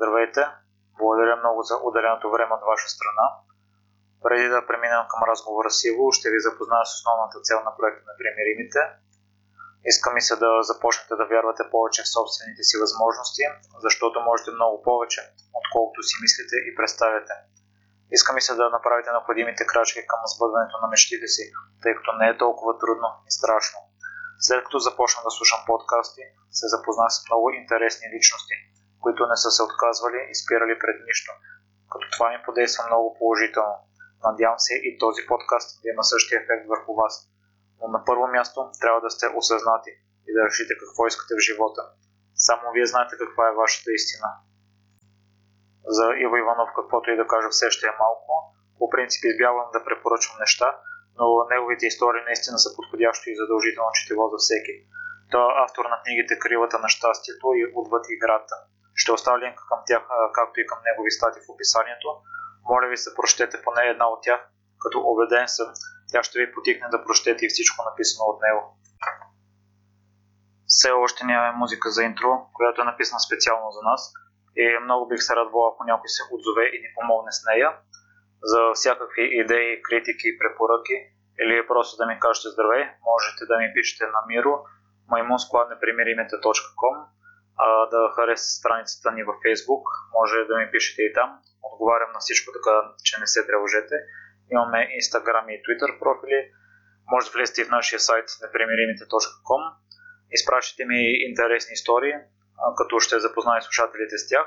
Здравейте! Благодаря много за отделеното време от ваша страна. Преди да преминем към разговора с Иво, ще ви запозная с основната цел на проекта на Примиримите. Искам и се да започнете да вярвате повече в собствените си възможности, защото можете много повече, отколкото си мислите и представяте. Искам и се да направите необходимите крачки към сбъдването на мечтите си, тъй като не е толкова трудно и страшно. След като започна да слушам подкасти, се запознах с много интересни личности, които не са се отказвали и спирали пред нищо, като това ми подейства много положително. Надявам се и този подкаст да има същия ефект върху вас. Но на първо място трябва да сте осъзнати и да решите какво искате в живота. Само вие знаете каква е вашата истина. За Иво Иванов каквото и да кажа все ще е малко. По принцип избягвам да препоръчвам неща, но неговите истории наистина са подходящо и задължително четиво за всеки. Той е автор на книгите Кривата на щастието и Отвъд играта. Ще оставя линк към тях, както и към негови стати в описанието. Моля ви се, прочетете поне една от тях, като убеден съм, тя ще ви потикне да прочетете и всичко написано от него. Все още нямаме музика за интро, която е написана специално за нас и много бих се радвал, ако някой се отзове и ни помогне с нея. За всякакви идеи, критики препоръки или просто да ми кажете здравей, можете да ми пишете на Миро, maimunskladneprimиримите.com да харесате страницата ни във Facebook, може да ми пишете и там. Отговарям на всичко, така че не се тревожете. Имаме Instagram и Twitter профили. Може да влезете и в нашия сайт непримиримите.com. Изпращайте ми интересни истории, като ще запозная слушателите с тях.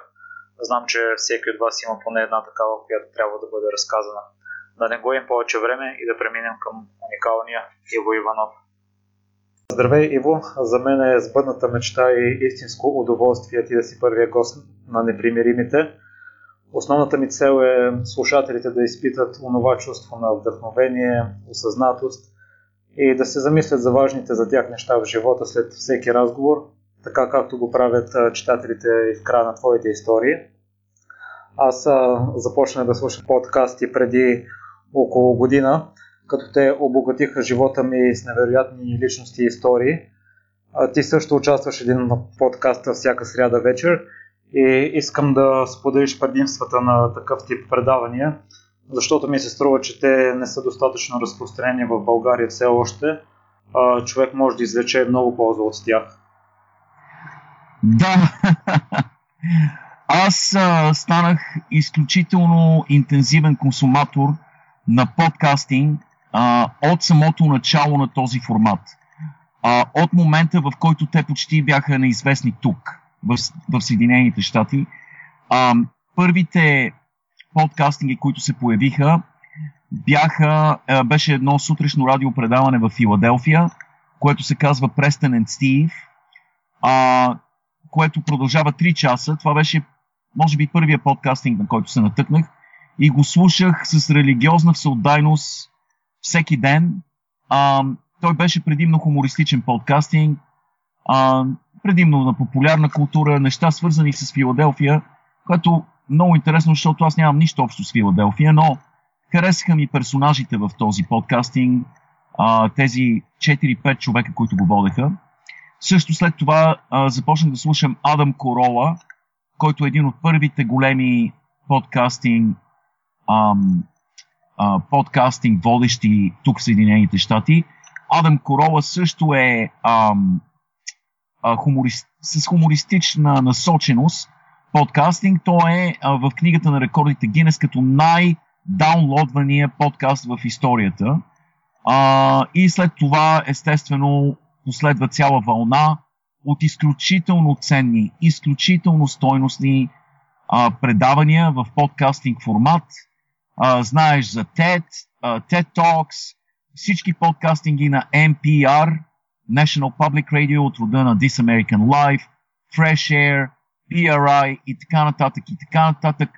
Знам, че всеки от вас има поне една такава, която трябва да бъде разказана. Да не губим повече време и да преминем към уникалния Иво Иванов. Здравей, Иво! За мен е сбъдната мечта и истинско удоволствие ти да си първия гост на Непримиримите. Основната ми цел е слушателите да изпитат онова чувство на вдъхновение, осъзнатост и да се замислят за важните за тях неща в живота след всеки разговор, така както го правят читателите в края на твоите истории. Аз започнах да слушам подкасти преди около година като те обогатиха живота ми с невероятни личности и истории. А, ти също участваш един подкаст всяка сряда вечер и искам да споделиш предимствата на такъв тип предавания, защото ми се струва, че те не са достатъчно разпространени в България все още. А, човек може да извлече много полза от тях. Да, аз а, станах изключително интензивен консуматор на подкастинг а, от самото начало на този формат. А, от момента, в който те почти бяха неизвестни тук, в, в Съединените щати. А, първите подкастинги, които се появиха, бяха, а, беше едно сутрешно радиопредаване в Филаделфия, което се казва Preston and Steve, а, което продължава 3 часа. Това беше, може би, първия подкастинг, на който се натъкнах и го слушах с религиозна всеотдайност всеки ден. А, той беше предимно хумористичен подкастинг, а, предимно на популярна култура, неща свързани с Филаделфия, което много интересно, защото аз нямам нищо общо с Филаделфия, но харесаха ми персонажите в този подкастинг, а, тези 4-5 човека, които го водеха. Също след това а, започнах да слушам Адам Корола, който е един от първите големи подкастинг ам, подкастинг водещи тук в Съединените щати. Адам Корола също е ам, а, хуморист, с хумористична насоченост подкастинг. Той е а, в книгата на рекордите Гинес като най-даунлодвания подкаст в историята. А, и след това, естествено, последва цяла вълна от изключително ценни, изключително стойностни а, предавания в подкастинг формат – знаеш за TED, а, TED Talks, всички подкастинги на NPR, National Public Radio от рода на This American Life, Fresh Air, PRI и така нататък и така нататък.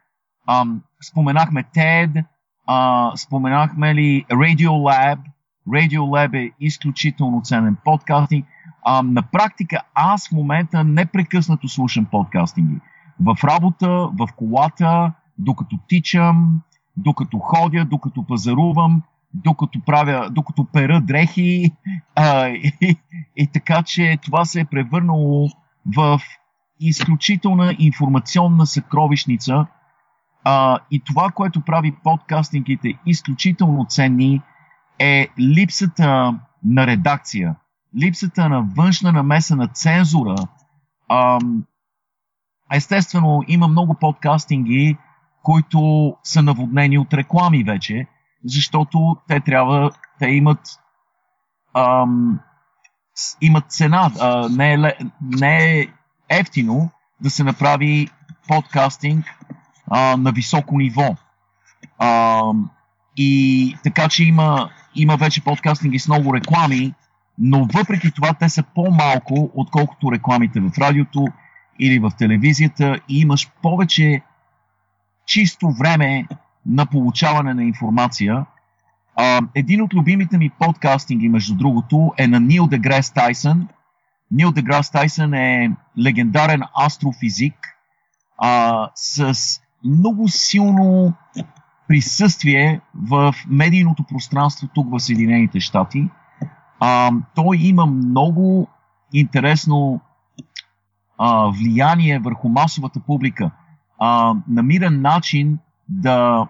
Ам, споменахме TED, а, споменахме ли Radio Lab. Radio Lab е изключително ценен подкастинг. Ам, на практика аз в момента непрекъснато слушам подкастинги. В работа, в колата, докато тичам, докато ходя, докато пазарувам, докато правя, докато пера дрехи а, и, и така, че това се е превърнало в изключителна информационна съкровищница а, и това, което прави подкастингите изключително ценни е липсата на редакция, липсата на външна намеса на цензура. А, естествено, има много подкастинги, които са наводнени от реклами вече, защото те трябва, те имат, ам, имат цена. А, не, е, не е ефтино да се направи подкастинг а, на високо ниво. А, и така че има, има вече подкастинги с много реклами, но въпреки това те са по-малко, отколкото рекламите в радиото или в телевизията и имаш повече чисто време на получаване на информация. А, един от любимите ми подкастинги, между другото, е на Нил Дегрес Тайсън. Нил Дегрес Тайсън е легендарен астрофизик а, с много силно присъствие в медийното пространство тук в Съединените щати. А, той има много интересно а, влияние върху масовата публика. А, намира начин да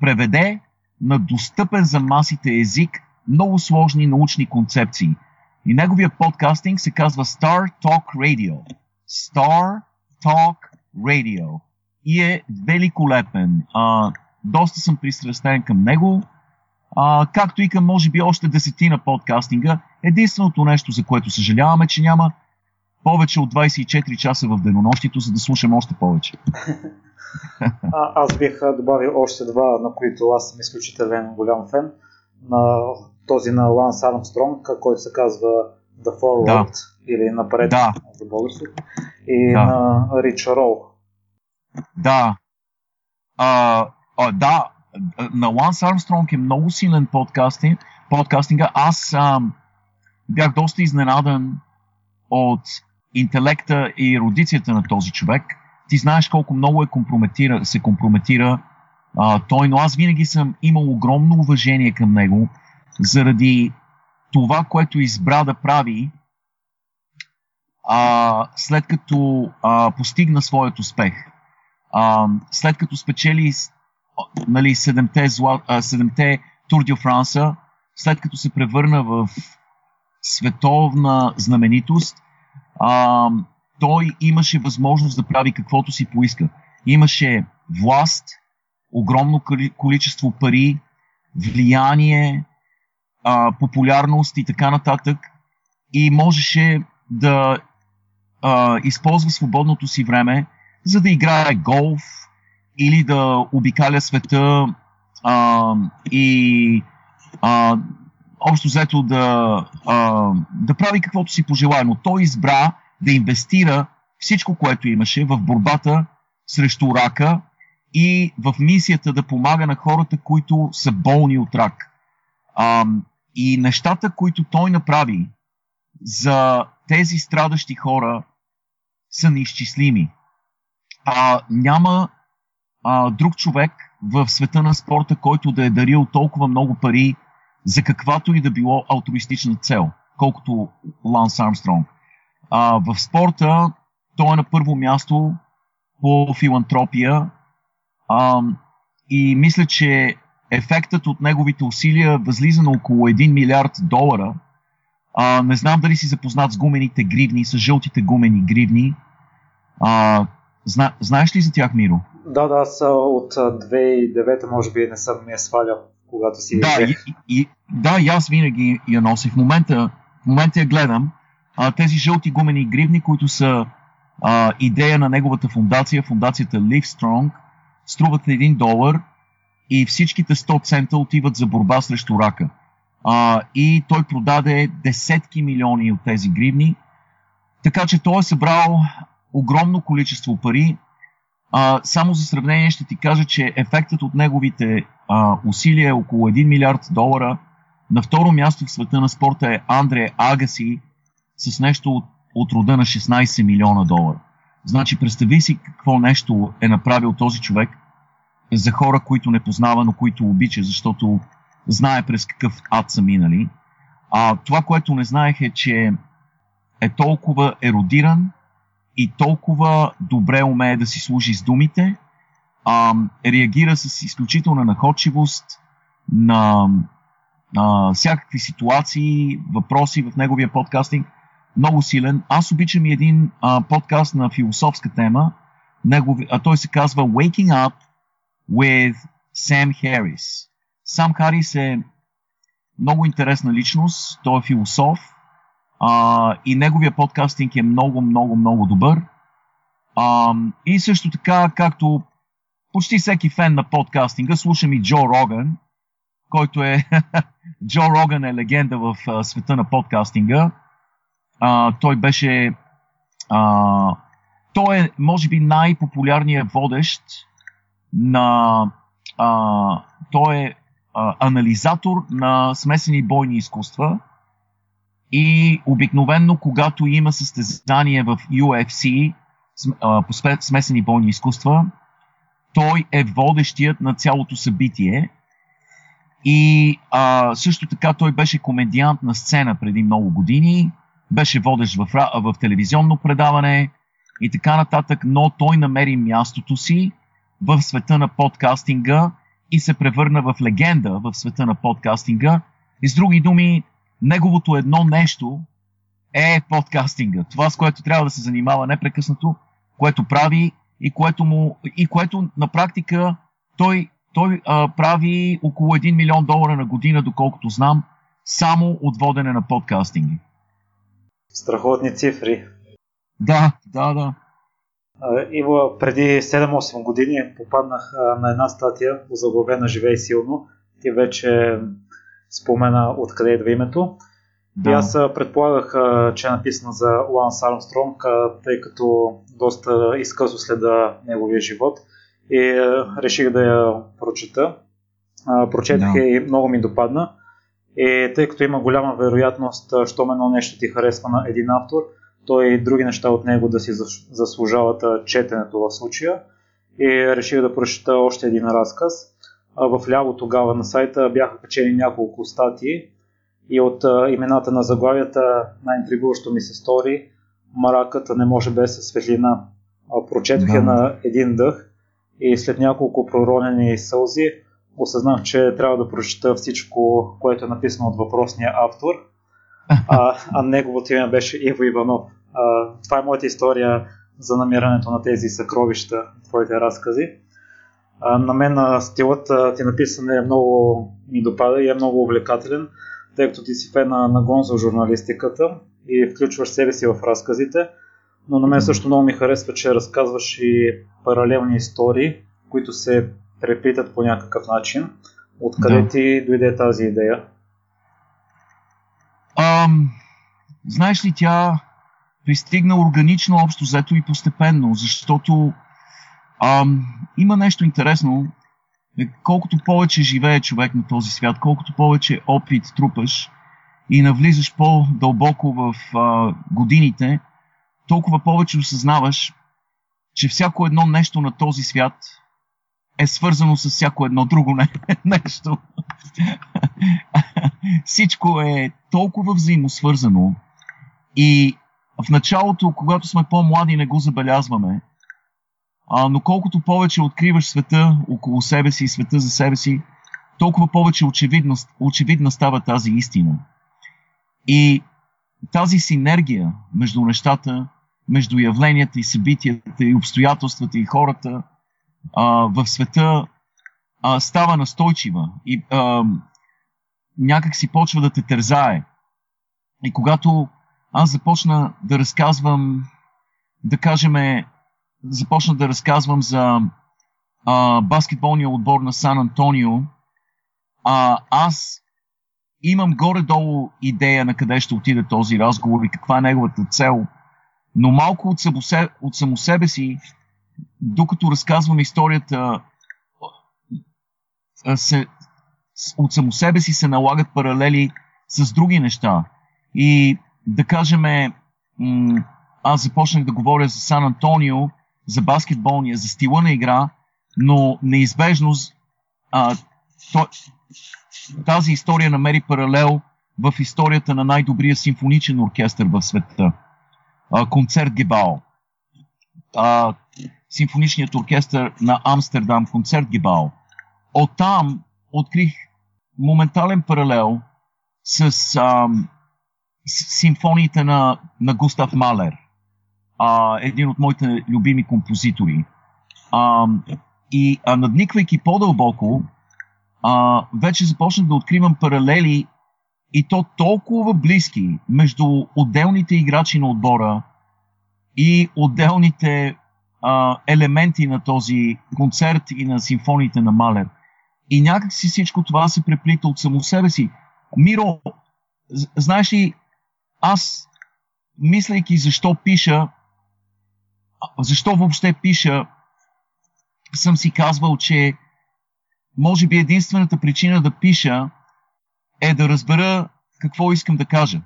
преведе на достъпен за масите език много сложни научни концепции. И неговия подкастинг се казва Star Talk Radio. Star Talk Radio. И е великолепен. А, доста съм пристрастен към него, а, както и към може би още десетина подкастинга. Единственото нещо, за което съжаляваме, че няма повече от 24 часа в денонощието, за да слушам още повече. А, аз бих добавил още два, на които аз съм изключителен голям фен. На този на Ланс Армстронг, който се казва The Forward да. или Напред да. за български. И да. на Рич Роу. Да. А, а, да, на Ланс Армстронг е много силен подкастинг, подкастинга. Аз а, бях доста изненадан от интелекта и ерудицията на този човек – ти знаеш колко много е компрометира, се компрометира а, той, но аз винаги съм имал огромно уважение към него заради това, което избра да прави а, след като а, постигна своят успех. А, след като спечели нали, 7-те, зла, 7-те Тур де Франса, след като се превърна в световна знаменитост, а, той имаше възможност да прави каквото си поиска. Имаше власт, огромно количество пари, влияние, а, популярност и така нататък. И можеше да а, използва свободното си време, за да играе голф или да обикаля света а, и а, общо взето да, а, да прави каквото си пожелая. Но той избра да инвестира всичко, което имаше в борбата срещу рака и в мисията да помага на хората, които са болни от рак. А, и нещата, които той направи за тези страдащи хора, са неизчислими. А, няма а, друг човек в света на спорта, който да е дарил толкова много пари за каквато и да било алтруистична цел, колкото Ланс Армстронг. А, в спорта той е на първо място по филантропия а, и мисля, че ефектът от неговите усилия възлиза на около 1 милиард долара. А, не знам дали си запознат с гумените гривни, с жълтите гумени гривни. А, зна, знаеш ли за тях, Миро? Да, да, аз от 2009 може би не съм я свалял, когато си... Да, и, и, да, и аз винаги я носих. В момента, в момента я гледам а, тези жълти гумени гривни, които са а, идея на неговата фундация, фундацията Livestrong, струват 1 долар и всичките 100 цента отиват за борба срещу рака. А, и той продаде десетки милиони от тези гривни, така че той е събрал огромно количество пари. А, само за сравнение ще ти кажа, че ефектът от неговите а, усилия е около 1 милиард долара. На второ място в света на спорта е Андре Агаси, с нещо от, от рода на 16 милиона долара. Значи, представи си какво нещо е направил този човек за хора, които не познава, но които обича, защото знае през какъв ад са минали. А това, което не знаех е, че е толкова еродиран и толкова добре умее да си служи с думите, а, реагира с изключителна находчивост на а, всякакви ситуации, въпроси в неговия подкастинг. Много силен. Аз обичам и един а, подкаст на философска тема, негови, а той се казва Waking Up with Sam Harris. Сам Харис е много интересна личност, той е философ а, и неговия подкастинг е много, много, много добър. А, и също така, както почти всеки фен на подкастинга, слушам и Джо Роган, който е... Джо Роган е легенда в а, света на подкастинга. А, той беше... А, той е, може би, най-популярният водещ на... А, той е а, анализатор на смесени бойни изкуства. И обикновенно, когато има състезание в UFC по смесени бойни изкуства, той е водещият на цялото събитие. И а, също така той беше комедиант на сцена преди много години, беше водещ в, в телевизионно предаване и така нататък, но той намери мястото си в света на подкастинга и се превърна в легенда в света на подкастинга. И с други думи, неговото едно нещо е подкастинга. Това, с което трябва да се занимава непрекъснато, което прави и което, му, и което на практика той, той а, прави около 1 милион долара на година, доколкото знам, само от водене на подкастинги. Страхотни цифри. Да, да, да. Иво, преди 7-8 години попаднах на една статия, озаглавена Живей силно. Ти вече спомена откъде идва името. Да. И аз предполагах, че е написана за Ланс Армстронг, тъй като доста изкъсо следа неговия живот и реших да я прочета. Прочетах да. и много ми допадна. И тъй като има голяма вероятност, щом едно нещо ти харесва на един автор, то и други неща от него да си заслужават четенето в случая. И реших да прочета още един разказ. В ляво тогава на сайта бяха качени няколко статии и от имената на заглавията най-интригуващо ми се стори Мараката не може без светлина. Прочетох я на един дъх и след няколко проронени сълзи осъзнах, че трябва да прочета всичко, което е написано от въпросния автор. А, а неговото име беше Иво Иванов. А, това е моята история за намирането на тези съкровища, твоите разкази. А, на мен стилът ти написане е много ми допада и е много увлекателен, тъй като ти си фен на, на гонзо журналистиката и включваш себе си в разказите, но на мен също много ми харесва, че разказваш и паралелни истории, които се преплитат по някакъв начин. Откъде да. ти дойде тази идея? Ам, знаеш ли, тя пристигна органично, общо взето и постепенно, защото ам, има нещо интересно. Е, колкото повече живее човек на този свят, колкото повече опит трупаш и навлизаш по-дълбоко в а, годините, толкова повече осъзнаваш, че всяко едно нещо на този свят е свързано с всяко едно друго не, нещо. Всичко е толкова взаимосвързано и в началото, когато сме по-млади, не го забелязваме. А, но колкото повече откриваш света около себе си и света за себе си, толкова повече очевидна, очевидна става тази истина. И тази синергия между нещата, между явленията и събитията и обстоятелствата и хората а, в света а, става настойчива и а, някак си почва да те тързае. И когато аз започна да разказвам, да кажем, започна да разказвам за а, баскетболния отбор на Сан Антонио, а, аз имам горе-долу идея на къде ще отиде този разговор и каква е неговата цел, но малко от, само, от само себе си, докато разказвам историята, се, от само себе си се налагат паралели с други неща. И да кажем, аз започнах да говоря за Сан Антонио, за баскетболния, за стила на игра, но неизбежно а, то, тази история намери паралел в историята на най-добрия симфоничен оркестър в света. Концерт Гебао. симфоничният оркестър на Амстердам, концерт Гибал. Оттам открих моментален паралел с, а, с симфониите на, на Густав Малер, а, един от моите любими композитори. А, и а, надниквайки по-дълбоко, а, вече започнах да откривам паралели и то толкова близки между отделните играчи на отбора и отделните а, елементи на този концерт и на симфониите на Малер. И някак си всичко това се преплита от само себе си. Миро, знаеш ли, аз, мислейки защо пиша, защо въобще пиша, съм си казвал, че може би единствената причина да пиша е да разбера какво искам да кажа.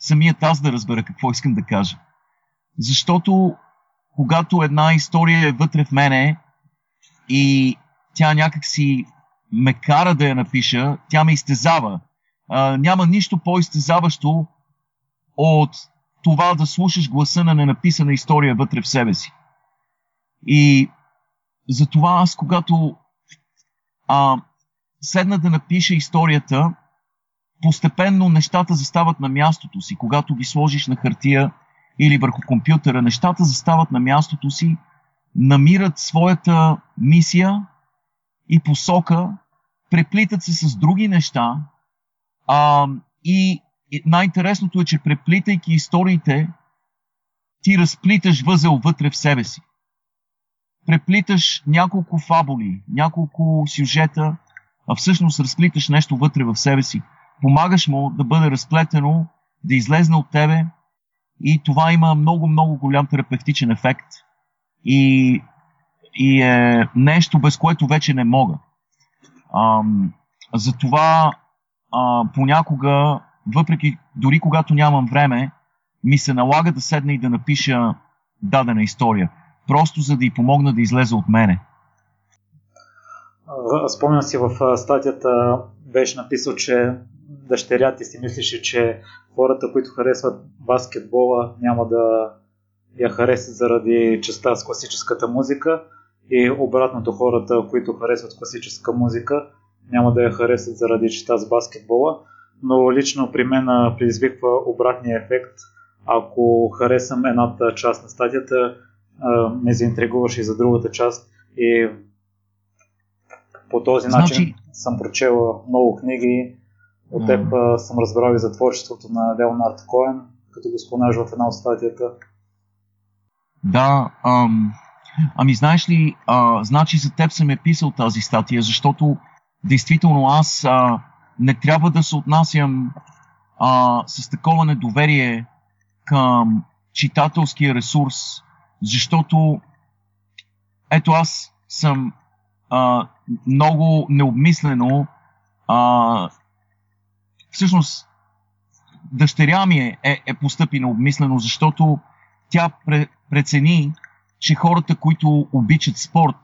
Самият аз да разбера какво искам да кажа. Защото когато една история е вътре в мене и тя някак си ме кара да я напиша, тя ме изтезава. А, няма нищо по-изтезаващо от това да слушаш гласа на ненаписана история вътре в себе си. И затова аз, когато а, седна да напиша историята, постепенно нещата застават на мястото си. Когато ги сложиш на хартия или върху компютъра, нещата застават на мястото си, намират своята мисия и посока, преплитат се с други неща. А, и най-интересното е, че преплитайки историите, ти разплиташ възел вътре в себе си. Преплиташ няколко фабули, няколко сюжета, а всъщност разплиташ нещо вътре в себе си. Помагаш му да бъде разплетено, да излезне от тебе и това има много, много голям терапевтичен ефект. И, и е нещо, без което вече не мога. Ам, затова а, понякога, въпреки, дори когато нямам време, ми се налага да седна и да напиша дадена история. Просто за да й помогна да излезе от мене. Спомням си в статията беше написал, че дъщеря ти си мислеше, че хората, които харесват баскетбола, няма да я харесат заради частта с класическата музика и обратното хората, които харесват класическа музика, няма да я харесат заради частта с баскетбола. Но лично при мен предизвиква обратния ефект. Ако харесам едната част на статията, ме заинтригуваш и за другата част и по този начин значи... съм прочела много книги. От теб mm. съм разбрал и за творчеството на Леонард Коен, като го спомнеш в една от статията. Да, ам, ами знаеш ли, а, значи за теб съм е писал тази статия, защото действително аз а, не трябва да се отнасям а, с такова недоверие към читателския ресурс, защото ето аз съм а, много необмислено а, всъщност дъщеря ми е, е, е постъпи необмислено, защото тя пре, прецени, че хората, които обичат спорт,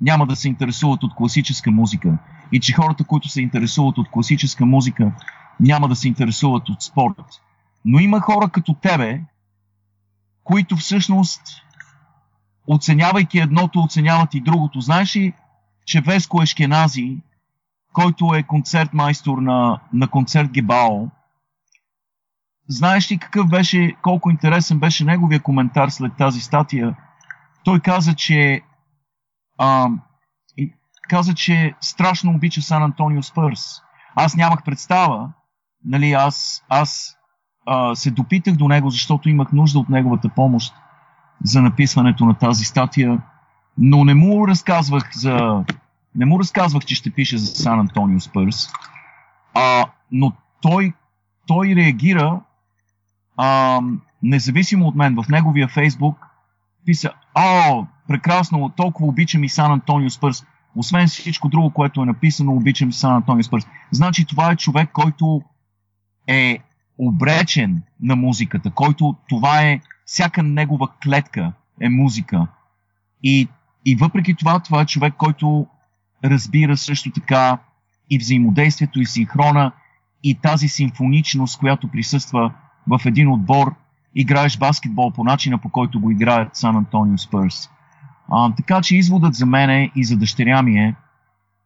няма да се интересуват от класическа музика. И че хората, които се интересуват от класическа музика, няма да се интересуват от спорт. Но има хора като тебе, които всъщност, оценявайки едното, оценяват и другото. Знаеш ли, че Веско Ешкенази, който е концертмайстор на, на концерт Гебао, знаеш ли какъв беше, колко интересен беше неговия коментар след тази статия? Той каза, че а, каза, че страшно обича Сан Антонио Спърс. Аз нямах представа, нали, аз, аз а, се допитах до него, защото имах нужда от неговата помощ за написването на тази статия но не му разказвах за... Не му разказвах, че ще пише за Сан Антонио Спърс, а, но той, той реагира а, независимо от мен в неговия фейсбук писа, о, прекрасно, толкова обичам и Сан Антонио Спърс. Освен всичко друго, което е написано, обичам и Сан Антонио Спърс. Значи това е човек, който е обречен на музиката, който това е, всяка негова клетка е музика. И и въпреки това, това е човек, който разбира също така и взаимодействието, и синхрона, и тази симфоничност, която присъства в един отбор, играеш баскетбол по начина по който го играят Сан Антонио Спърс. Така че изводът за мен и за дъщеря ми е,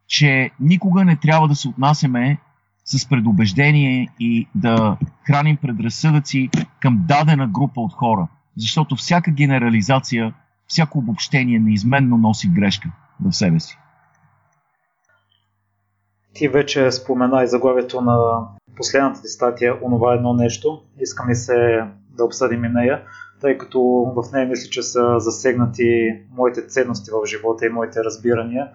че никога не трябва да се отнасяме с предубеждение и да храним предразсъдъци към дадена група от хора. Защото всяка генерализация, всяко обобщение неизменно носи грешка в себе си. Ти вече спомена и заглавието на последната ти статия, онова едно нещо. Искам и се да обсъдим и нея, тъй като в нея мисля, че са засегнати моите ценности в живота и моите разбирания,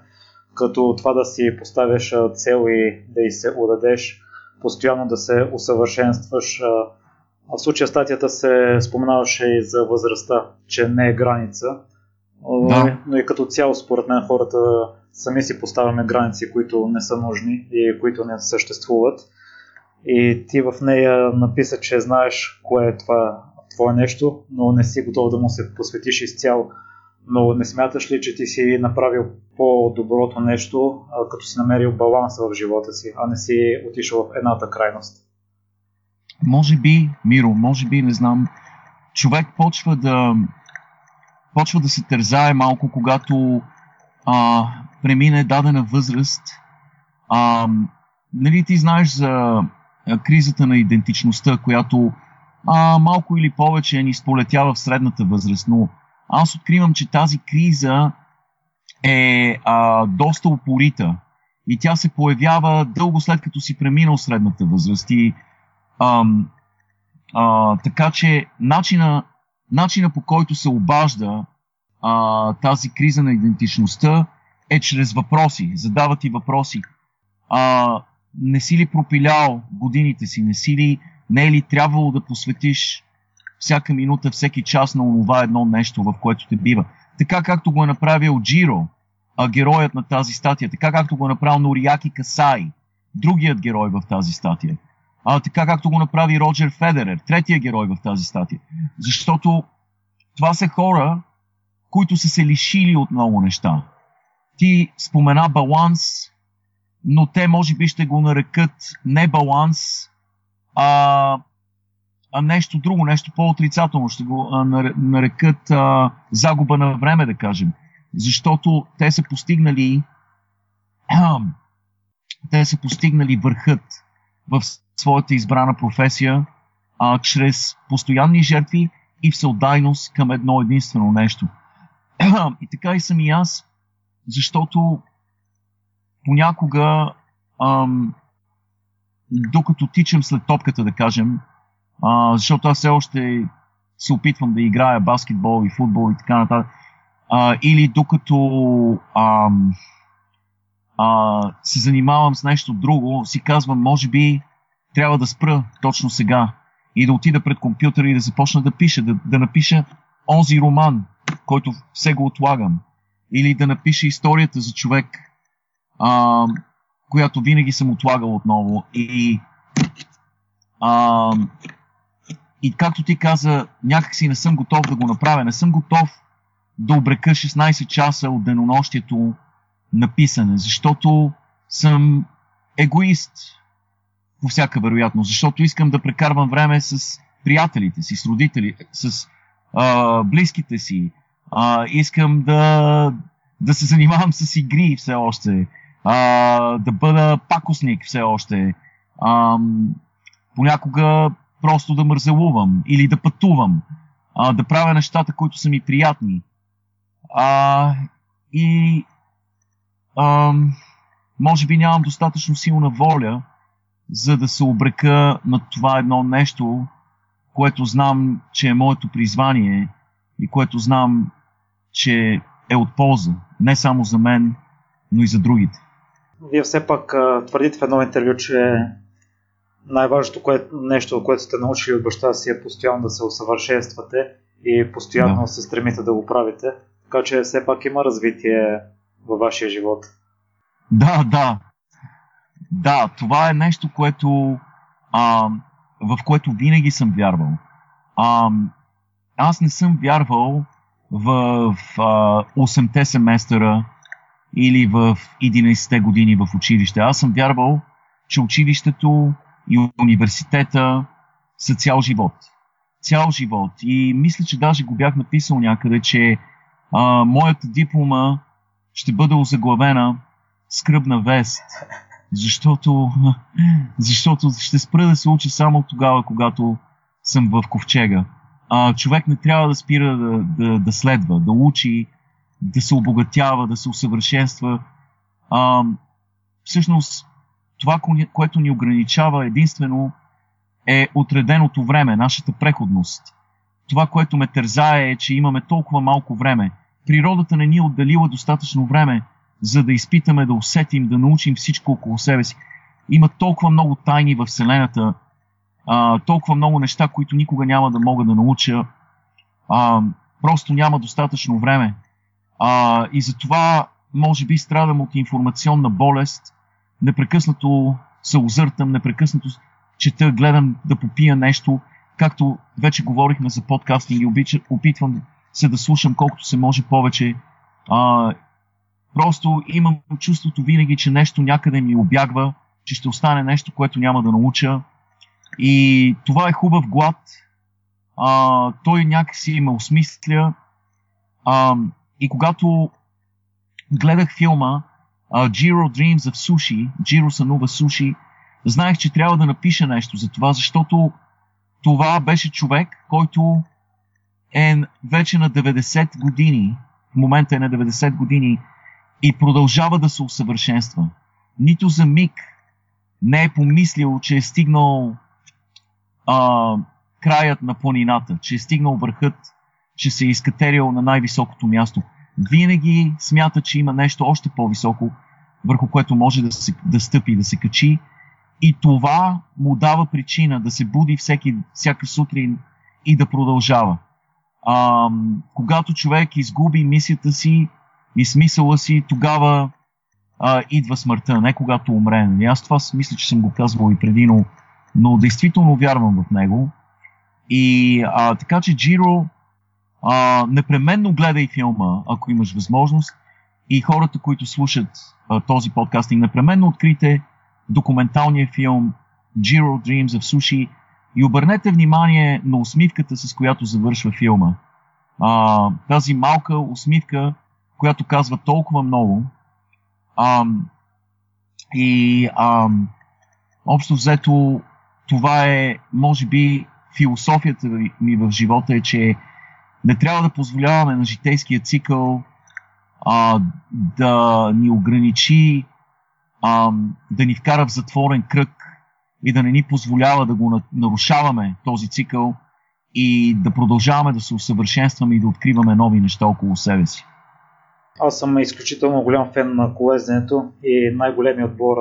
като това да си поставяш цел и да и се удадеш, постоянно да се усъвършенстваш. В случая статията се споменаваше и за възрастта, че не е граница, да. но и като цяло според мен хората сами си поставяме граници, които не са нужни и които не съществуват. И ти в нея написа, че знаеш кое е това твое нещо, но не си готов да му се посветиш изцяло. Но не смяташ ли, че ти си направил по-доброто нещо, като си намерил баланса в живота си, а не си отишъл в едната крайност? Може би, Миро, може би, не знам. Човек почва да, почва да се тързае малко, когато а, премине дадена възраст. А, нали ти знаеш за кризата на идентичността, която а, малко или повече ни сполетява в средната възраст, но аз откривам, че тази криза е а, доста упорита и тя се появява дълго след като си преминал средната възраст. И, а, а, така че начина, начина по който се обажда а, тази криза на идентичността е чрез въпроси. Задава ти въпроси. А, не си ли пропилял годините си? Не си ли, не е ли трябвало да посветиш всяка минута, всеки час на това едно нещо, в което те бива? Така както го е направил Джиро, а, героят на тази статия, така както го е направил Нориаки Касай, другият герой в тази статия. А, така както го направи Роджер Федерер, третия герой в тази статия. Защото това са хора, които са се лишили от много неща. Ти спомена баланс, но те може би ще го нарекат не баланс, а, а нещо друго, нещо по-отрицателно. Ще го а, нарекат а, загуба на време, да кажем. Защото те са постигнали те са постигнали върхът в своята избрана професия а, чрез постоянни жертви и всеотдайност към едно единствено нещо. И така и съм и аз, защото понякога ам, докато тичам след топката, да кажем, а, защото аз все още се опитвам да играя баскетбол и футбол и така нататък, а, или докато ам, а, се занимавам с нещо друго, си казвам, може би трябва да спра точно сега и да отида пред компютъра и да започна да пиша, да, да напиша онзи роман, който все го отлагам. Или да напиша историята за човек, а, която винаги съм отлагал отново. И, а, и както ти каза, някакси не съм готов да го направя. Не съм готов да обрека 16 часа от денонощието на писане, защото съм егоист по всяка вероятност, защото искам да прекарвам време с приятелите си, с родители, с а, близките си. А, искам да, да се занимавам с игри все още а, да бъда пакосник все още, а, понякога просто да мързелувам или да пътувам, а, да правя нещата, които са ми приятни. А, и а, може би нямам достатъчно силна воля, за да се обрека на това едно нещо, което знам, че е моето призвание и което знам, че е от полза. Не само за мен, но и за другите. Вие все пак твърдите в едно интервю, че най-важното кое, нещо, което сте научили от баща си е постоянно да се усъвършенствате и постоянно да. се стремите да го правите. Така че все пак има развитие във вашия живот. Да, да. Да, това е нещо, което а, в което винаги съм вярвал. А, аз не съм вярвал в, а, 8-те семестъра или в 11-те години в училище. Аз съм вярвал, че училището и университета са цял живот. цял живот. И мисля, че даже го бях написал някъде, че а, моята диплома ще бъде озаглавена скръбна вест. Защото, защото ще спра да се уча само тогава, когато съм в ковчега. А, човек не трябва да спира да, да, да следва, да учи, да се обогатява, да се усъвършенства. А, всъщност, това, което ни ограничава единствено е отреденото време, нашата преходност. Това, което ме тързае е, че имаме толкова малко време. Природата не ни е отделила достатъчно време, за да изпитаме, да усетим, да научим всичко около себе си. Има толкова много тайни в Вселената, а, толкова много неща, които никога няма да мога да науча. А, просто няма достатъчно време. А, и затова, може би, страдам от информационна болест. Непрекъснато се озъртам, непрекъснато чета, гледам да попия нещо. Както вече говорихме за подкастинг и опитвам се да слушам колкото се може повече. А, просто имам чувството винаги, че нещо някъде ми обягва, че ще остане нещо, което няма да науча. И това е хубав глад. А, той някакси ме осмисля. А, и когато гледах филма uh, Jiro Dreams of Sushi, Jiro сънува суши, знаех, че трябва да напиша нещо за това, защото това беше човек, който е вече на 90 години, в момента е на 90 години и продължава да се усъвършенства. Нито за миг не е помислил, че е стигнал а, краят на планината, че е стигнал върхът, че се е изкатерил на най-високото място. Винаги смята, че има нещо още по-високо, върху което може да, се, да стъпи, да се качи. И това му дава причина да се буди всеки, всяка сутрин и да продължава. А, когато човек изгуби мисията си и смисъла си, тогава а, идва смъртта, не когато умре. Нали? Аз това мисля, че съм го казвал и преди, но но действително вярвам в него. И а, така че Джиро, а, непременно гледай филма, ако имаш възможност. И хората, които слушат а, този подкастинг, непременно открите документалния филм Jiro Dreams of Sushi и обърнете внимание на усмивката, с която завършва филма. А, тази малка усмивка, която казва толкова много. А, и а, общо взето това е, може би, философията ми в живота е, че не трябва да позволяваме на житейския цикъл а, да ни ограничи, а, да ни вкара в затворен кръг и да не ни позволява да го нарушаваме този цикъл и да продължаваме да се усъвършенстваме и да откриваме нови неща около себе си. Аз съм изключително голям фен на колезденето и най-големият отбор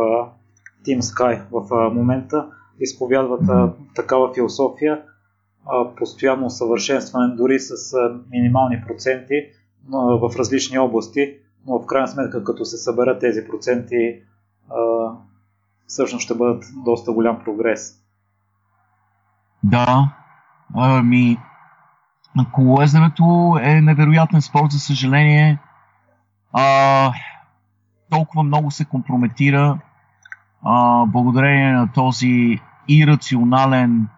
Team Sky в момента изповядват такава философия, постоянно усъвършенстване, дори с минимални проценти в различни области, но в крайна сметка, като се съберат тези проценти, всъщност ще бъдат доста голям прогрес. Да, ами, колоезденето е невероятен спорт, за съжаление. А, толкова много се компрометира а, благодарение на този ирационален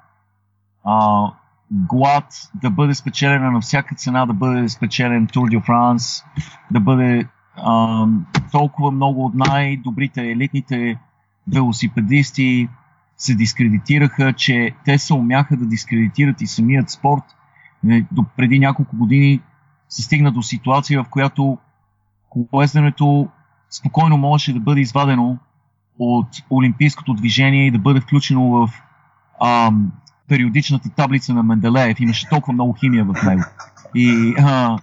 а, глад да бъде спечелена на всяка цена, да бъде спечелен Tour de France, да бъде а, толкова много от най-добрите елитните велосипедисти се дискредитираха, че те се умяха да дискредитират и самият спорт. Е, до преди няколко години се стигна до ситуация, в която колоезденето спокойно можеше да бъде извадено от олимпийското движение и да бъде включено в ам, периодичната таблица на Менделеев. Имаше толкова много химия в него. И, а,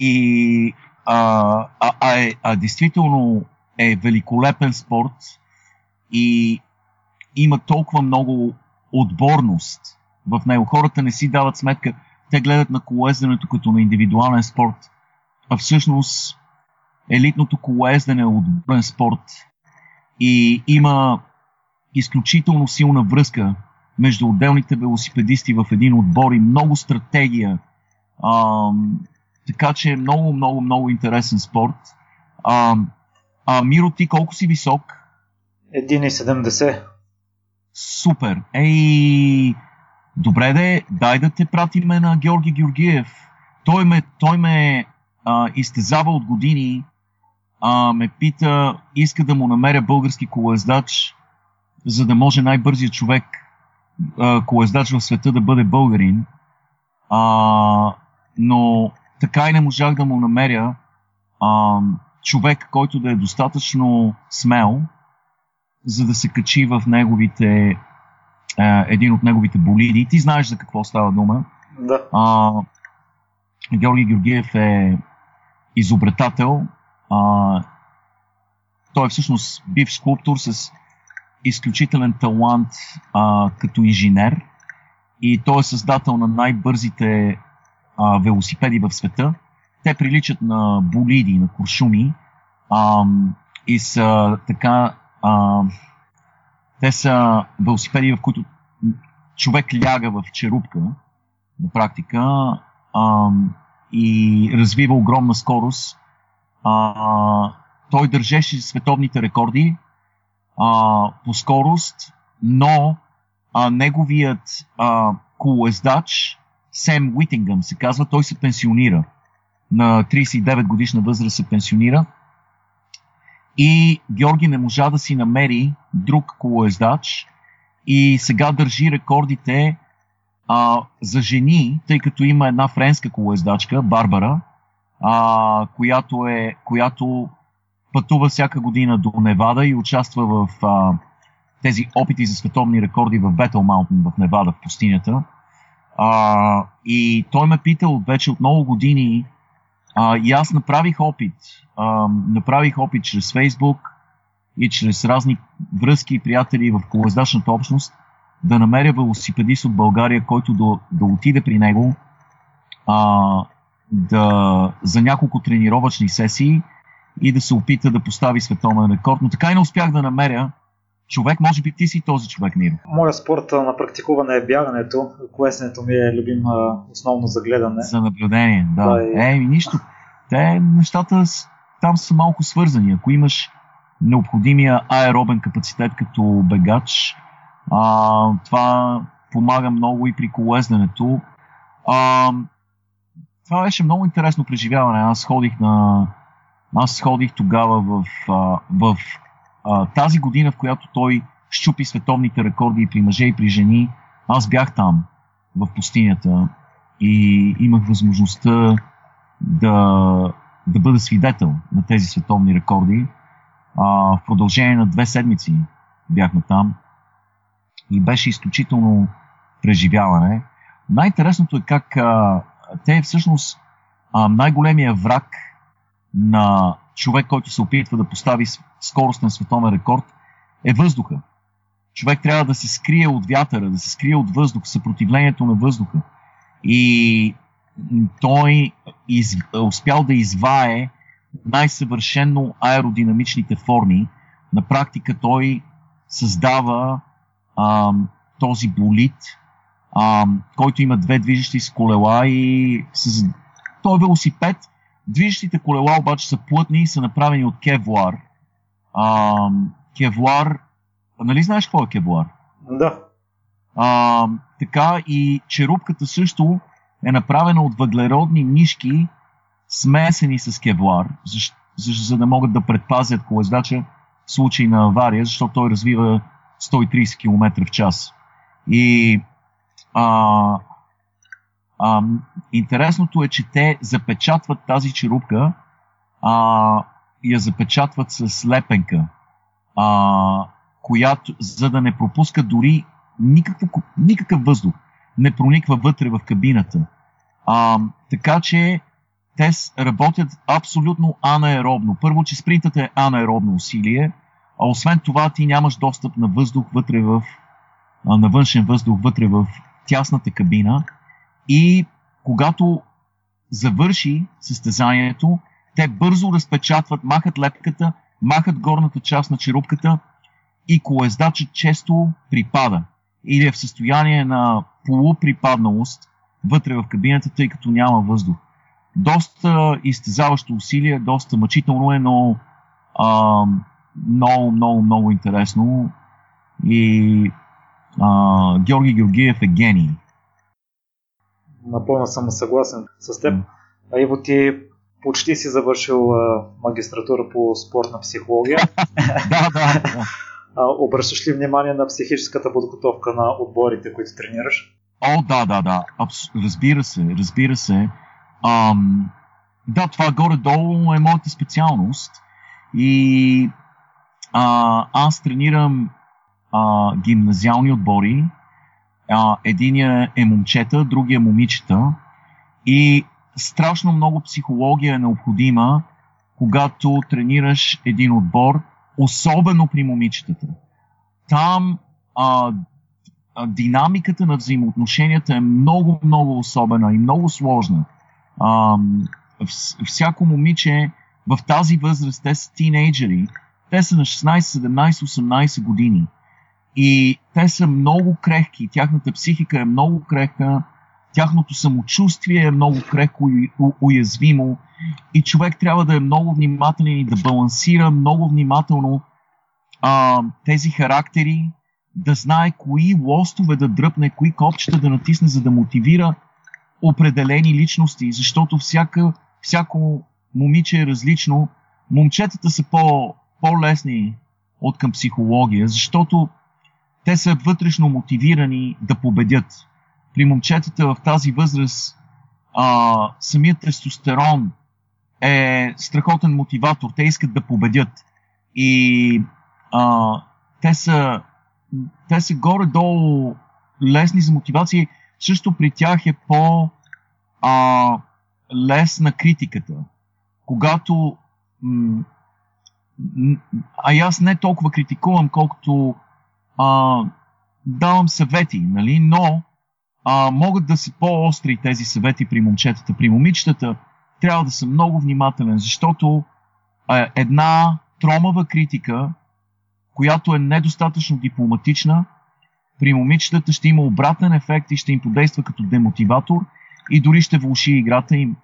и а, а, а, е, а действително е великолепен спорт и има толкова много отборност в него. Хората не си дават сметка. Те гледат на колоезденето като на индивидуален спорт, а всъщност елитното колоездене е отборен спорт и има изключително силна връзка между отделните велосипедисти в един отбор и много стратегия. А, така че е много, много, много интересен спорт. А, а Миро, ти колко си висок? 1,70. Супер. Ей, добре де, дай да те пратиме на Георги Георгиев. Той ме, той ме а, изтезава от години, а, ме пита, иска да му намеря български колездач, за да може най-бързият човек а, колездач в света да бъде българин. А, но така и не можах да му намеря а, човек, който да е достатъчно смел, за да се качи в неговите, а, един от неговите болиди. Ти знаеш за какво става дума. Да. А, Георги Георгиев е изобретател. А, той е всъщност бив скулптор с изключителен талант а, като инженер и той е създател на най-бързите а, велосипеди в света. Те приличат на болиди, на куршуми а, и са така. А, те са велосипеди, в които човек ляга в черупка, на практика, а, и развива огромна скорост. А, той държеше световните рекорди а, по скорост, но а, неговият а, колоездач Сем Уитингъм се казва, той се пенсионира. На 39 годишна възраст се пенсионира. И Георги не можа да си намери друг колоездач и сега държи рекордите а, за жени, тъй като има една френска колоездачка, Барбара, а, която, е, която пътува всяка година до Невада и участва в а, тези опити за световни рекорди в Бетъл Маунтин в Невада, в пустинята. А, и той ме питал вече от много години а, и аз направих опит. А, направих опит чрез Фейсбук и чрез разни връзки и приятели в колездачната общност да намеря велосипедист от България, който да, да отиде при него а, да, за няколко тренировъчни сесии и да се опита да постави световен рекорд. Но така и не успях да намеря човек. Може би ти си този човек, Ниро. Моя спорт на практикуване е бягането. Колесенето ми е любим основно за гледане. За наблюдение, да. Да, и- Е, нищо. Те нещата там са малко свързани. Ако имаш необходимия аеробен капацитет като бегач, а, това помага много и при колезденето. А, това беше много интересно преживяване. Аз ходих на. Аз ходих тогава в, в а, тази година, в която той щупи световните рекорди и при мъже и при жени. Аз бях там, в пустинята и имах възможността да, да бъда свидетел на тези световни рекорди. А, в продължение на две седмици бяхме там и беше изключително преживяване. Най-интересното е как а, те всъщност а, най-големия враг на човек, който се опитва да постави с- скоростен световен рекорд, е въздуха. Човек трябва да се скрие от вятъра, да се скрие от въздух, съпротивлението на въздуха. И той из, успял да извае най-съвършенно аеродинамичните форми. На практика той създава ам, този болид, ам, който има две движещи се колела и с... той е велосипед. Движещите колела обаче са плътни и са направени от кевлар. Ам, кевлар, нали знаеш какво е кевлар? Да. А, така и черупката също е направена от въглеродни нишки, смесени с кевлар, за, за, за да могат да предпазят колездача в случай на авария, защото той развива 130 км в час. И а, а, интересното е, че те запечатват тази черупка, а, я запечатват с лепенка, а, която, за да не пропуска дори никакво, никакъв въздух не прониква вътре в кабината. А, така че те работят абсолютно анаеробно. Първо, че спринтът е анаеробно усилие, а освен това ти нямаш достъп на въздух вътре в на външен въздух вътре в тясната кабина и когато завърши състезанието, те бързо разпечатват, махат лепката, махат горната част на черупката и колездачът често припада или е в състояние на полуприпадналост вътре в кабината, тъй като няма въздух. Доста изтезаващо усилие, доста мъчително е, но а, много, много, много интересно. И а, Георги Георгиев е гений. Напълно съм съгласен с теб. А Иво, ти почти си завършил а, магистратура по спортна психология. да, да. А, обръщаш ли внимание на психическата подготовка на отборите, които тренираш? О, да, да, да. Абс... Разбира се, разбира се. Ам... Да, това горе-долу е моята специалност. И а, аз тренирам а, гимназиални отбори. А, единия е момчета, другия момичета. И страшно много психология е необходима, когато тренираш един отбор, особено при момичетата. Там а, динамиката на взаимоотношенията е много, много особена и много сложна. А, всяко момиче в тази възраст, те са тинейджери, те са на 16, 17, 18 години. И те са много крехки, тяхната психика е много крехка, тяхното самочувствие е много крехко и уязвимо. И човек трябва да е много внимателен и да балансира много внимателно а, тези характери, да знае кои лостове да дръпне, кои копчета да натисне, за да мотивира определени личности, защото всяка, всяко момиче е различно. Момчетата са по, по-лесни от към психология, защото те са вътрешно мотивирани да победят при момчетата в тази възраст а, самият тестостерон е страхотен мотиватор. Те искат да победят. И а, те, са, те са горе-долу лесни за мотивация. Също при тях е по а, лесна критиката. Когато м- а аз не толкова критикувам, колкото а, давам съвети, нали? но а, могат да са по-остри тези съвети при момчетата. При момичетата трябва да съм много внимателен, защото а, една тромава критика, която е недостатъчно дипломатична, при момичетата ще има обратен ефект и ще им подейства като демотиватор и дори ще влуши играта им.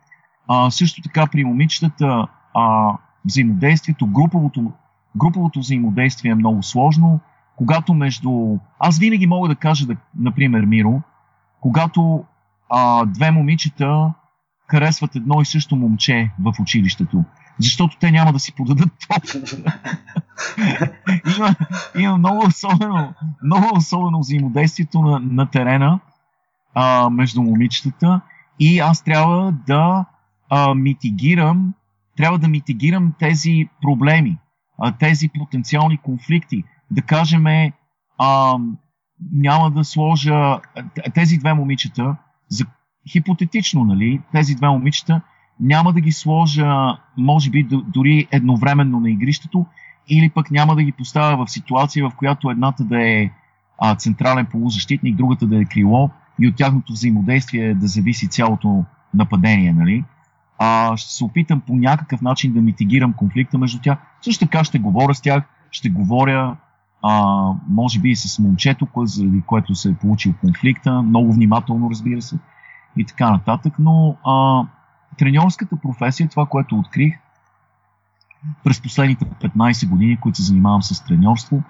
А, също така при момичетата а, взаимодействието, груповото, груповото взаимодействие е много сложно. Когато между... Аз винаги мога да кажа, да, например, Миро, когато а, две момичета харесват едно и също момче в училището, защото те няма да си подадат топката. има, има много особено, много особено взаимодействието на, на терена а, между момичетата и аз трябва да а, митигирам трябва да митигирам тези проблеми, а, тези потенциални конфликти. Да кажем, няма да сложа тези две момичета, за, хипотетично, нали, тези две момичета, няма да ги сложа, може би, дори едновременно на игрището, или пък няма да ги поставя в ситуация, в която едната да е а, централен полузащитник, другата да е крило и от тяхното взаимодействие да зависи цялото нападение. Нали? А, ще се опитам по някакъв начин да митигирам конфликта между тях. Също така ще говоря с тях, ще говоря а, може би и с момчето, кое, заради което се е получил конфликта, много внимателно разбира се и така нататък, но а, треньорската професия, това, което открих през последните 15 години, които се занимавам с треньорство,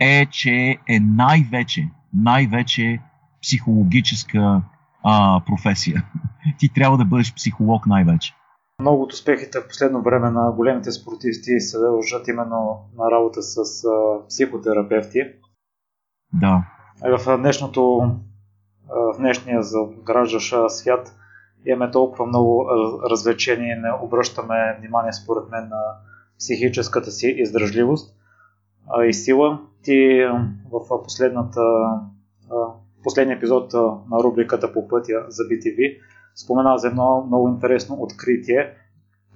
е, че е най-вече, най-вече психологическа а, професия. Ти трябва да бъдеш психолог най-вече. Много от успехите в последно време на големите спортисти се дължат именно на работа с а, психотерапевти. Да. В днешното, в днешния заграждащ свят имаме толкова много развлечения и не обръщаме внимание според мен на психическата си издръжливост и сила. Ти в последната, последния епизод на рубриката по пътя за BTV спомена за едно много интересно откритие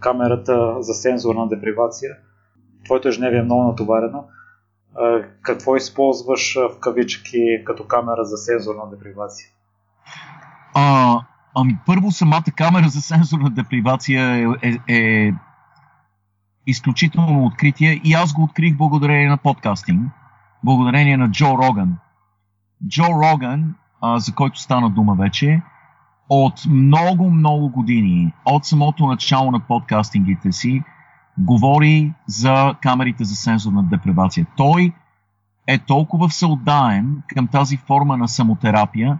камерата за сензорна депривация. Твоето ежедневие е много натоварено. Какво използваш в кавички като камера за сензорна депривация? А, ами първо самата камера за сензорна депривация е, е, е изключително откритие и аз го открих благодарение на подкастинг, благодарение на Джо Роган. Джо Роган, а, за който стана дума вече, от много, много години, от самото начало на подкастингите си, говори за камерите за сензорна депривация. Той е толкова всеотдаен към тази форма на самотерапия,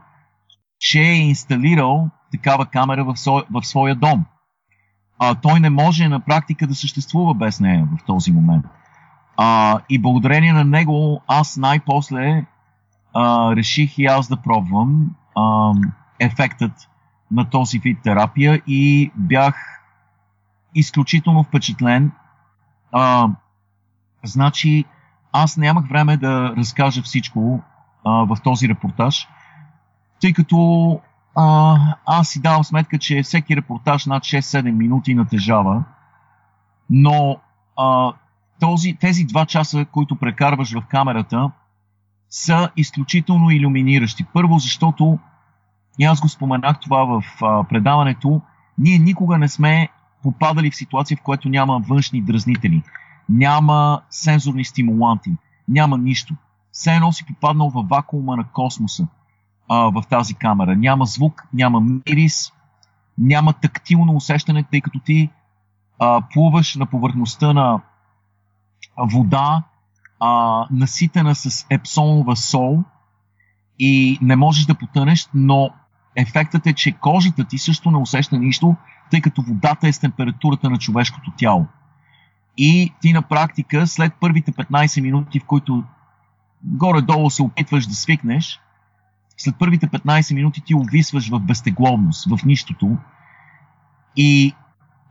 че е инсталирал такава камера в, со, в своя дом. А, той не може на практика да съществува без нея в този момент. А, и благодарение на него аз най-после а, реших и аз да пробвам а, ефектът на този вид терапия и бях изключително впечатлен. А, значи, аз нямах време да разкажа всичко а, в този репортаж, тъй като а, аз си давам сметка, че всеки репортаж над 6-7 минути натежава, но а, този, тези два часа, които прекарваш в камерата, са изключително иллюминиращи. Първо, защото, и аз го споменах това в а, предаването, ние никога не сме попадали в ситуация, в която няма външни дразнители, няма сензорни стимуланти, няма нищо. Все едно си попаднал в вакуума на космоса а, в тази камера. Няма звук, няма мирис, няма тактилно усещане, тъй като ти а, плуваш на повърхността на вода, а, наситена с епсонова сол и не можеш да потънеш, но ефектът е, че кожата ти също не усеща нищо, тъй като водата е с температурата на човешкото тяло. И ти на практика, след първите 15 минути, в които горе-долу се опитваш да свикнеш, след първите 15 минути ти увисваш в безтегловност, в нищото. И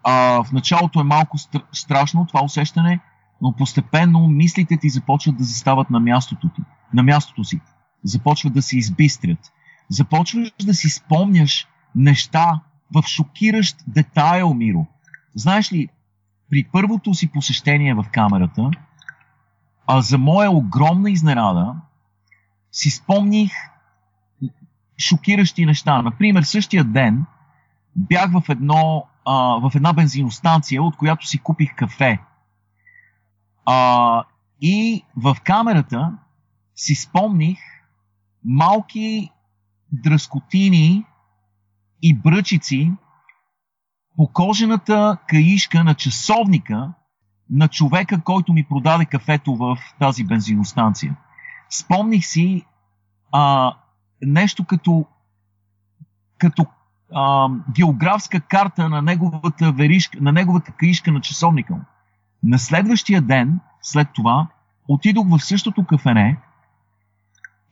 а, в началото е малко страшно това усещане, но постепенно мислите ти започват да застават на мястото, ти, на мястото си. Започват да се избистрят. Започваш да си спомняш неща в шокиращ детайл, Миро. Знаеш ли, при първото си посещение в камерата, а за моя огромна изненада, си спомних шокиращи неща. Например, същия ден бях в, едно, а, в една бензиностанция, от която си купих кафе. А, и в камерата си спомних малки дръскотини и бръчици по кожената каишка на часовника на човека, който ми продаде кафето в тази бензиностанция. Спомних си а, нещо като, като а, географска карта на неговата, веришка, на неговата каишка на часовника му. На следващия ден, след това, отидох в същото кафене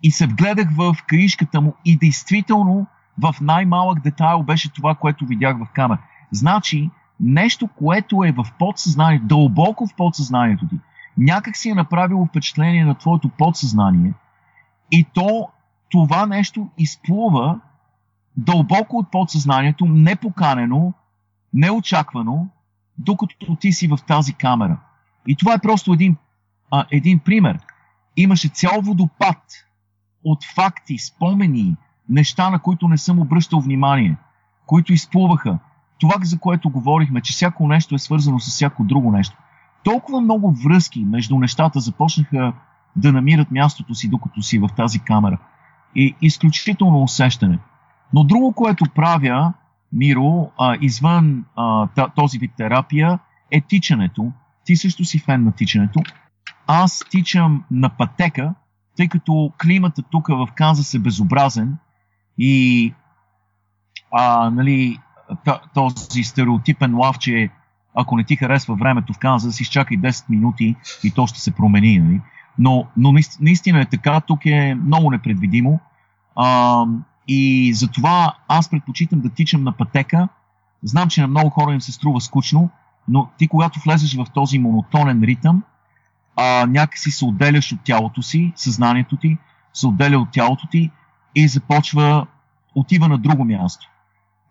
и се вгледах в каишката му и действително в най-малък детайл беше това, което видях в камера. Значи, нещо, което е в подсъзнанието, дълбоко в подсъзнанието ти, някак си е направило впечатление на твоето подсъзнание и то това нещо изплува дълбоко от подсъзнанието, непоканено, неочаквано, докато ти си в тази камера. И това е просто един, а, един пример. Имаше цял водопад от факти, спомени, неща, на които не съм обръщал внимание, които изплуваха. Това, за което говорихме, че всяко нещо е свързано с всяко друго нещо. Толкова много връзки между нещата започнаха да намират мястото си, докато си в тази камера. И изключително усещане. Но друго, което правя, Миро, а, извън а, този вид терапия, е тичането. Ти също си фен на тичането. Аз тичам на пътека, тъй като климата тук в Канзас е безобразен и а, нали, този стереотипен лав, че ако не ти харесва времето в Канзас, изчакай 10 минути и то ще се промени. Нали? Но, но наистина е така, тук е много непредвидимо. А, и затова аз предпочитам да тичам на пътека. Знам, че на много хора им се струва скучно, но ти когато влезеш в този монотонен ритъм, а, някакси се отделяш от тялото си, съзнанието ти се отделя от тялото ти и започва, отива на друго място.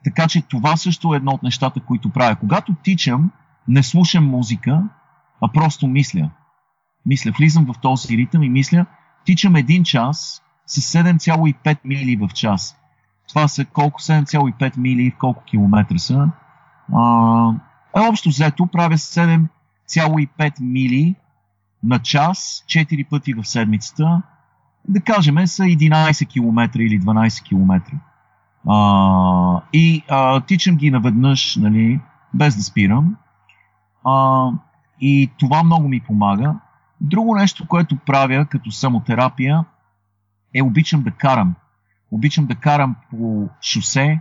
Така че това също е едно от нещата, които правя. Когато тичам, не слушам музика, а просто мисля. Мисля, влизам в този ритъм и мисля, тичам един час с 7,5 мили в час. Това са колко 7,5 мили в колко километра са. А, е, общо взето правя 7,5 мили на час, 4 пъти в седмицата. Да кажем, са 11 км или 12 км. А, и а, тичам ги наведнъж, нали, без да спирам. А, и това много ми помага. Друго нещо, което правя като самотерапия, е обичам да карам. Обичам да карам по шосе,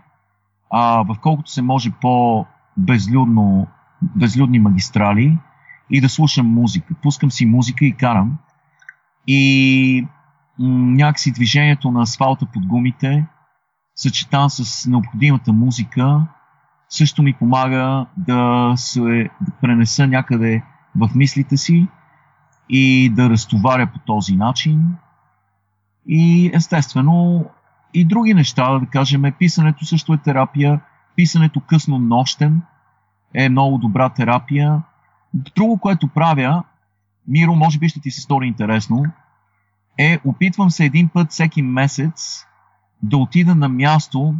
а, в колкото се може по-безлюдно, безлюдни магистрали и да слушам музика. Пускам си музика и карам. И някакси движението на асфалта под гумите, съчетан с необходимата музика, също ми помага да се да пренеса някъде в мислите си и да разтоваря по този начин. И естествено и други неща, да кажем, писането също е терапия, писането късно нощем е много добра терапия. Друго, което правя, Миро, може би ще ти се стори интересно, е опитвам се един път всеки месец да отида на място,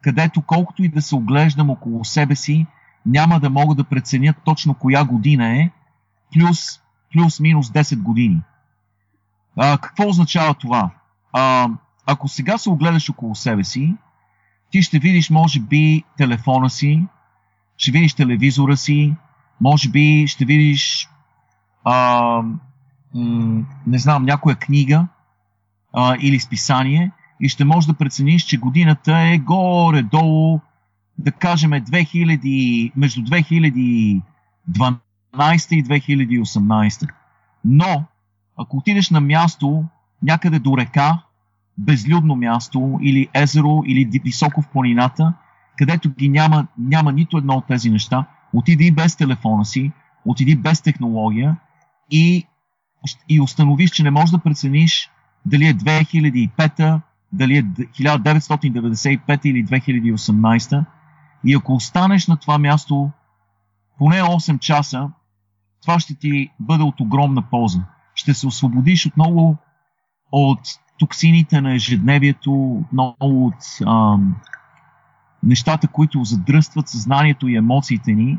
където колкото и да се оглеждам около себе си, няма да мога да преценя точно коя година е, плюс, плюс-минус 10 години. А, какво означава това? А, ако сега се огледаш около себе си, ти ще видиш, може би, телефона си, ще видиш телевизора си, може би ще видиш, а, м- не знам, някоя книга а, или списание и ще можеш да прецениш, че годината е горе-долу, да кажем, 2000, между 2012 и 2018. Но, ако отидеш на място, някъде до река, безлюдно място или езеро или високо в планината, където ги няма, няма нито едно от тези неща, отиди без телефона си, отиди без технология и, и установиш, че не можеш да прецениш дали е 2005, дали е 1995 или 2018. И ако останеш на това място поне 8 часа, това ще ти бъде от огромна полза. Ще се освободиш отново от токсините на ежедневието, много от ам, нещата, които задръстват съзнанието и емоциите ни.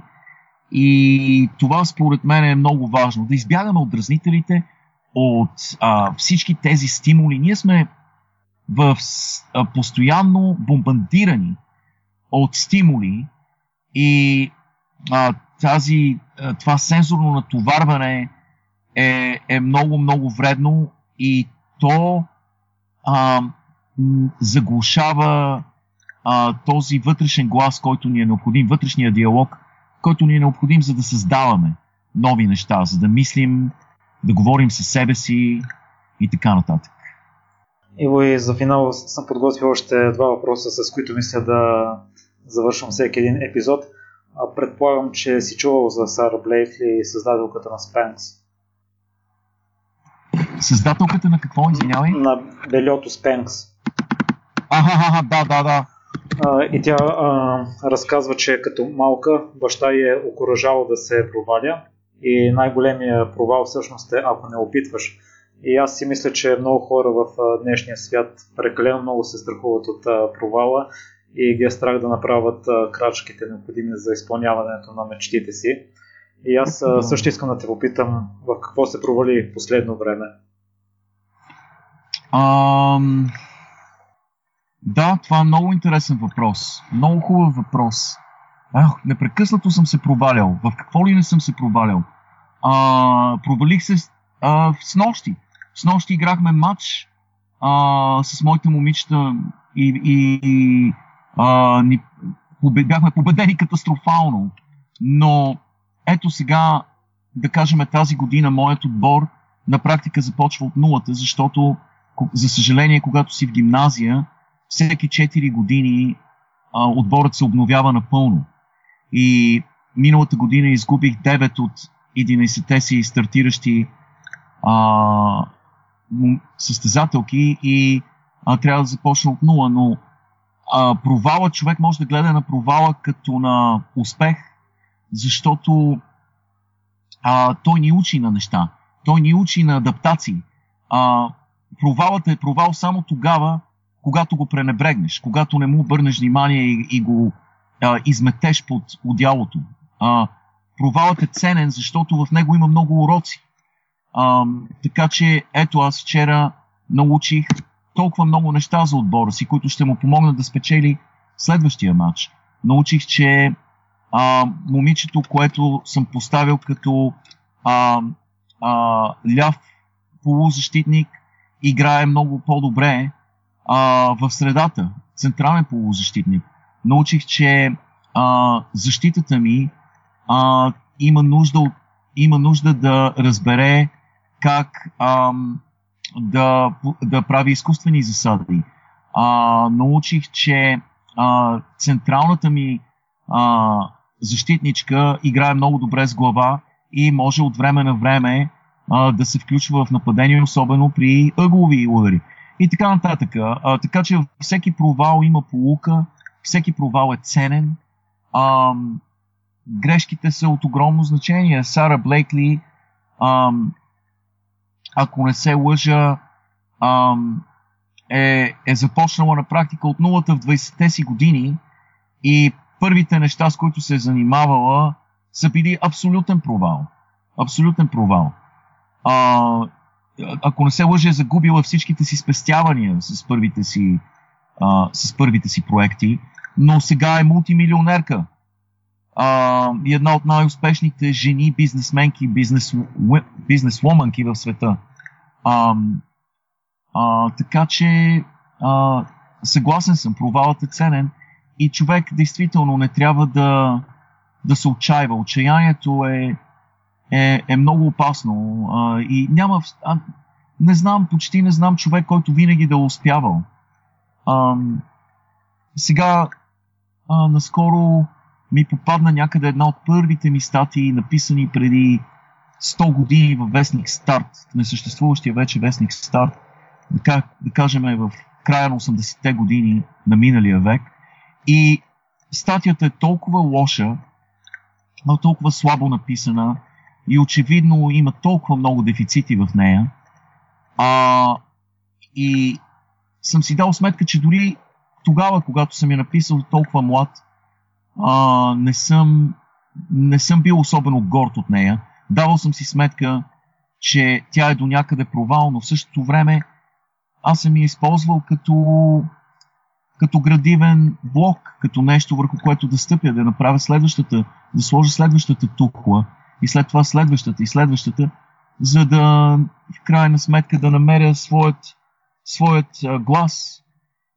И това според мен е много важно. Да избягаме от дразнителите, от а, всички тези стимули. Ние сме в а, постоянно бомбандирани от стимули и а, тази, а, това сензорно натоварване е, е много, много вредно и то а, заглушава а, този вътрешен глас, който ни е необходим, вътрешния диалог, който ни е необходим, за да създаваме нови неща, за да мислим, да говорим със себе си и така нататък. Иво, и за финал съм подготвил още два въпроса, с които мисля да завършвам всеки един епизод. Предполагам, че си чувал за Сара Блейфли, създателката на Спенкс. Създателката на какво, извинявай? На Белиото Спенкс. Ага, да, да, да. А, и тя а, разказва, че като малка баща е окоръжавал да се проваля и най-големия провал всъщност е ако не опитваш. И аз си мисля, че много хора в днешния свят прекалено много се страхуват от провала и ги е страх да направят крачките необходими за изпълняването на мечтите си. И аз също искам да те попитам в какво се провали последно време. Um, да, това е много интересен въпрос. Много хубав въпрос. Ах, непрекъснато съм се провалял. В какво ли не съм се провалял? А, провалих се а, с нощи. С нощи играхме матч а, с моите момичета и, и, а, ни, бяхме победени катастрофално. Но ето сега, да кажем тази година, моят отбор на практика започва от нулата, защото, за съжаление, когато си в гимназия, всеки 4 години а, отборът се обновява напълно. И миналата година изгубих 9 от 11-те си стартиращи а, състезателки и а, трябва да започна от нула, но а, провала човек може да гледа на провала като на успех, защото а, той ни учи на неща, той ни учи на адаптации. А, провалът е провал само тогава, когато го пренебрегнеш, когато не му обърнеш внимание и, и го а, изметеш под одялото. А, провалът е ценен, защото в него има много уроци. А, така че, ето аз вчера научих толкова много неща за отбора си, които ще му помогнат да спечели следващия матч. Научих, че а, момичето, което съм поставил като а, а, ляв полузащитник, играе много по-добре а, в средата, централен полузащитник. научих, че а, защитата ми а, има, нужда има нужда да разбере как а, да, да прави изкуствени засади. А, научих, че а, централната ми а, защитничка играе много добре с глава и може от време на време а, да се включва в нападение, особено при ъглови удари. И така нататък. А, така че всеки провал има полука, всеки провал е ценен. А, грешките са от огромно значение. Сара Блейкли, а, ако не се лъжа, а, е, е започнала на практика от нулата в 20-те си години и първите неща, с които се е занимавала, са били абсолютен провал. Абсолютен провал. А, ако не се лъжа, е загубила всичките си спестявания с първите си, а, с първите си проекти, но сега е мултимилионерка. А, и една от най-успешните жени, бизнесменки, бизнес, бизнесвоманки в света. А, а, така че а, съгласен съм, провалът е ценен и човек действително не трябва да, да се отчаива. Отчаянието е, е, е много опасно а, и няма. А, не знам, почти не знам човек, който винаги да е успявал. А, сега, а, наскоро ми попадна някъде една от първите ми статии, написани преди 100 години във вестник Старт, несъществуващия вече вестник Старт, да, да кажем в края на 80-те години на миналия век. И статията е толкова лоша, но толкова слабо написана и очевидно има толкова много дефицити в нея. А, и съм си дал сметка, че дори тогава, когато съм я написал толкова млад, а, не, съм, не съм бил особено горд от нея. Давал съм си сметка, че тя е до някъде провал, но в същото време аз съм я използвал като, като градивен блок, като нещо върху което да стъпя, да направя следващата, да сложа следващата тухла и след това следващата и следващата, за да в крайна сметка да намеря своят, своят а, глас.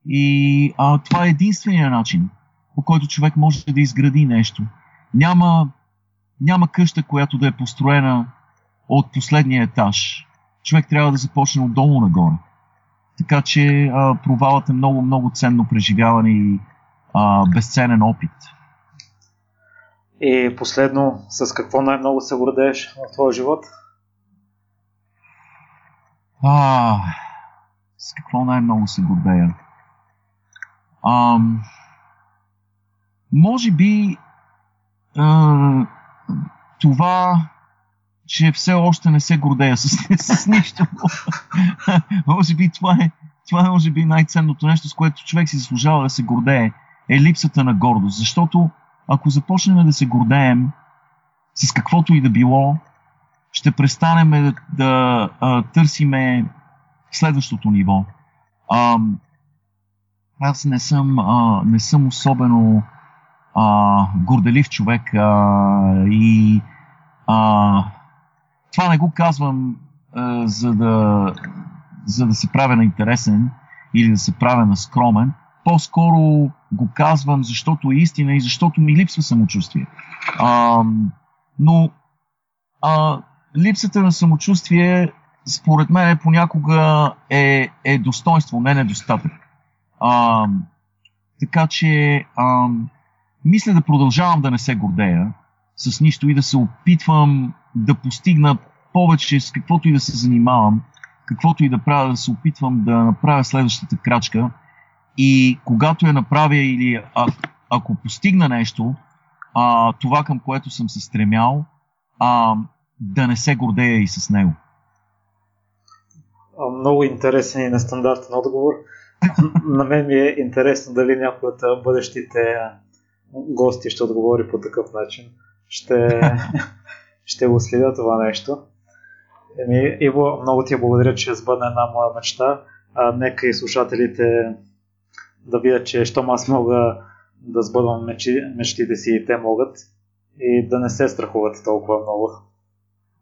И а, това е единствения начин, по който човек може да изгради нещо. Няма, няма къща, която да е построена от последния етаж. Човек трябва да започне отдолу нагоре. Така че а, провалът е много, много ценно преживяване и а, безценен опит. И последно, с какво най-много се гордееш в твоя живот? А, с какво най-много се гордея? А, може би а, това, че все още не се гордея с, с нищо. може би това е, това е може би най-ценното нещо, с което човек си заслужава да се гордее, е липсата на гордост. Защото ако започнем да се гордеем с каквото и да било, ще престанем да, да а, търсиме следващото ниво. А, аз не съм, а, не съм особено а, горделив човек а, и а, това не го казвам а, за, да, за да се правя на интересен или да се правя на скромен. По-скоро го казвам, защото е истина и защото ми липсва самочувствие. А, но а, липсата на самочувствие, според мен, понякога е, е достоинство, не недостатък. А, така че а, мисля да продължавам да не се гордея с нищо и да се опитвам да постигна повече с каквото и да се занимавам, каквото и да правя, да се опитвам да направя следващата крачка. И когато я направя или а, ако постигна нещо, а, това към което съм се стремял, а, да не се гордея и с него. Много интересен и нестандартен отговор. На мен ми е интересно дали някой от бъдещите гости ще отговори по такъв начин. Ще, ще го следя това нещо. Еми, Иво, много ти благодаря, че сбъдна една моя мечта. А, нека и слушателите да видят, че щом аз мога да сбъдвам мечи, мечтите си и те могат и да не се страхуват толкова много.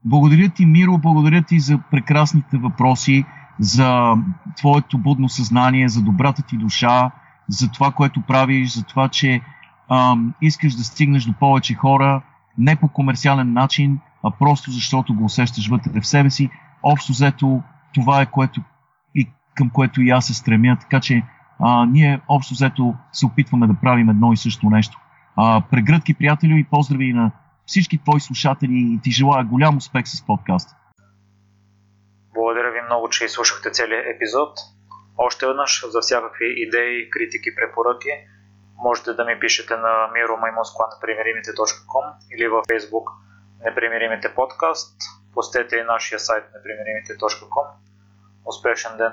Благодаря ти, Миро, благодаря ти за прекрасните въпроси, за твоето будно съзнание, за добрата ти душа, за това, което правиш, за това, че ам, искаш да стигнеш до повече хора, не по комерциален начин, а просто защото го усещаш вътре в себе си. Общо взето, това е което и към което и аз се стремя, така че а, ние общо взето се опитваме да правим едно и също нещо. А, прегръдки, приятели, и поздрави на всички твои слушатели и ти желая голям успех с подкаста. Благодаря ви много, че изслушахте целият епизод. Още веднъж за всякакви идеи, критики, препоръки можете да ми пишете на miromaimuskwa.непримиримите.com или във Facebook Непримиримите подкаст. Постете и нашия сайт непримиримите.com. Успешен ден!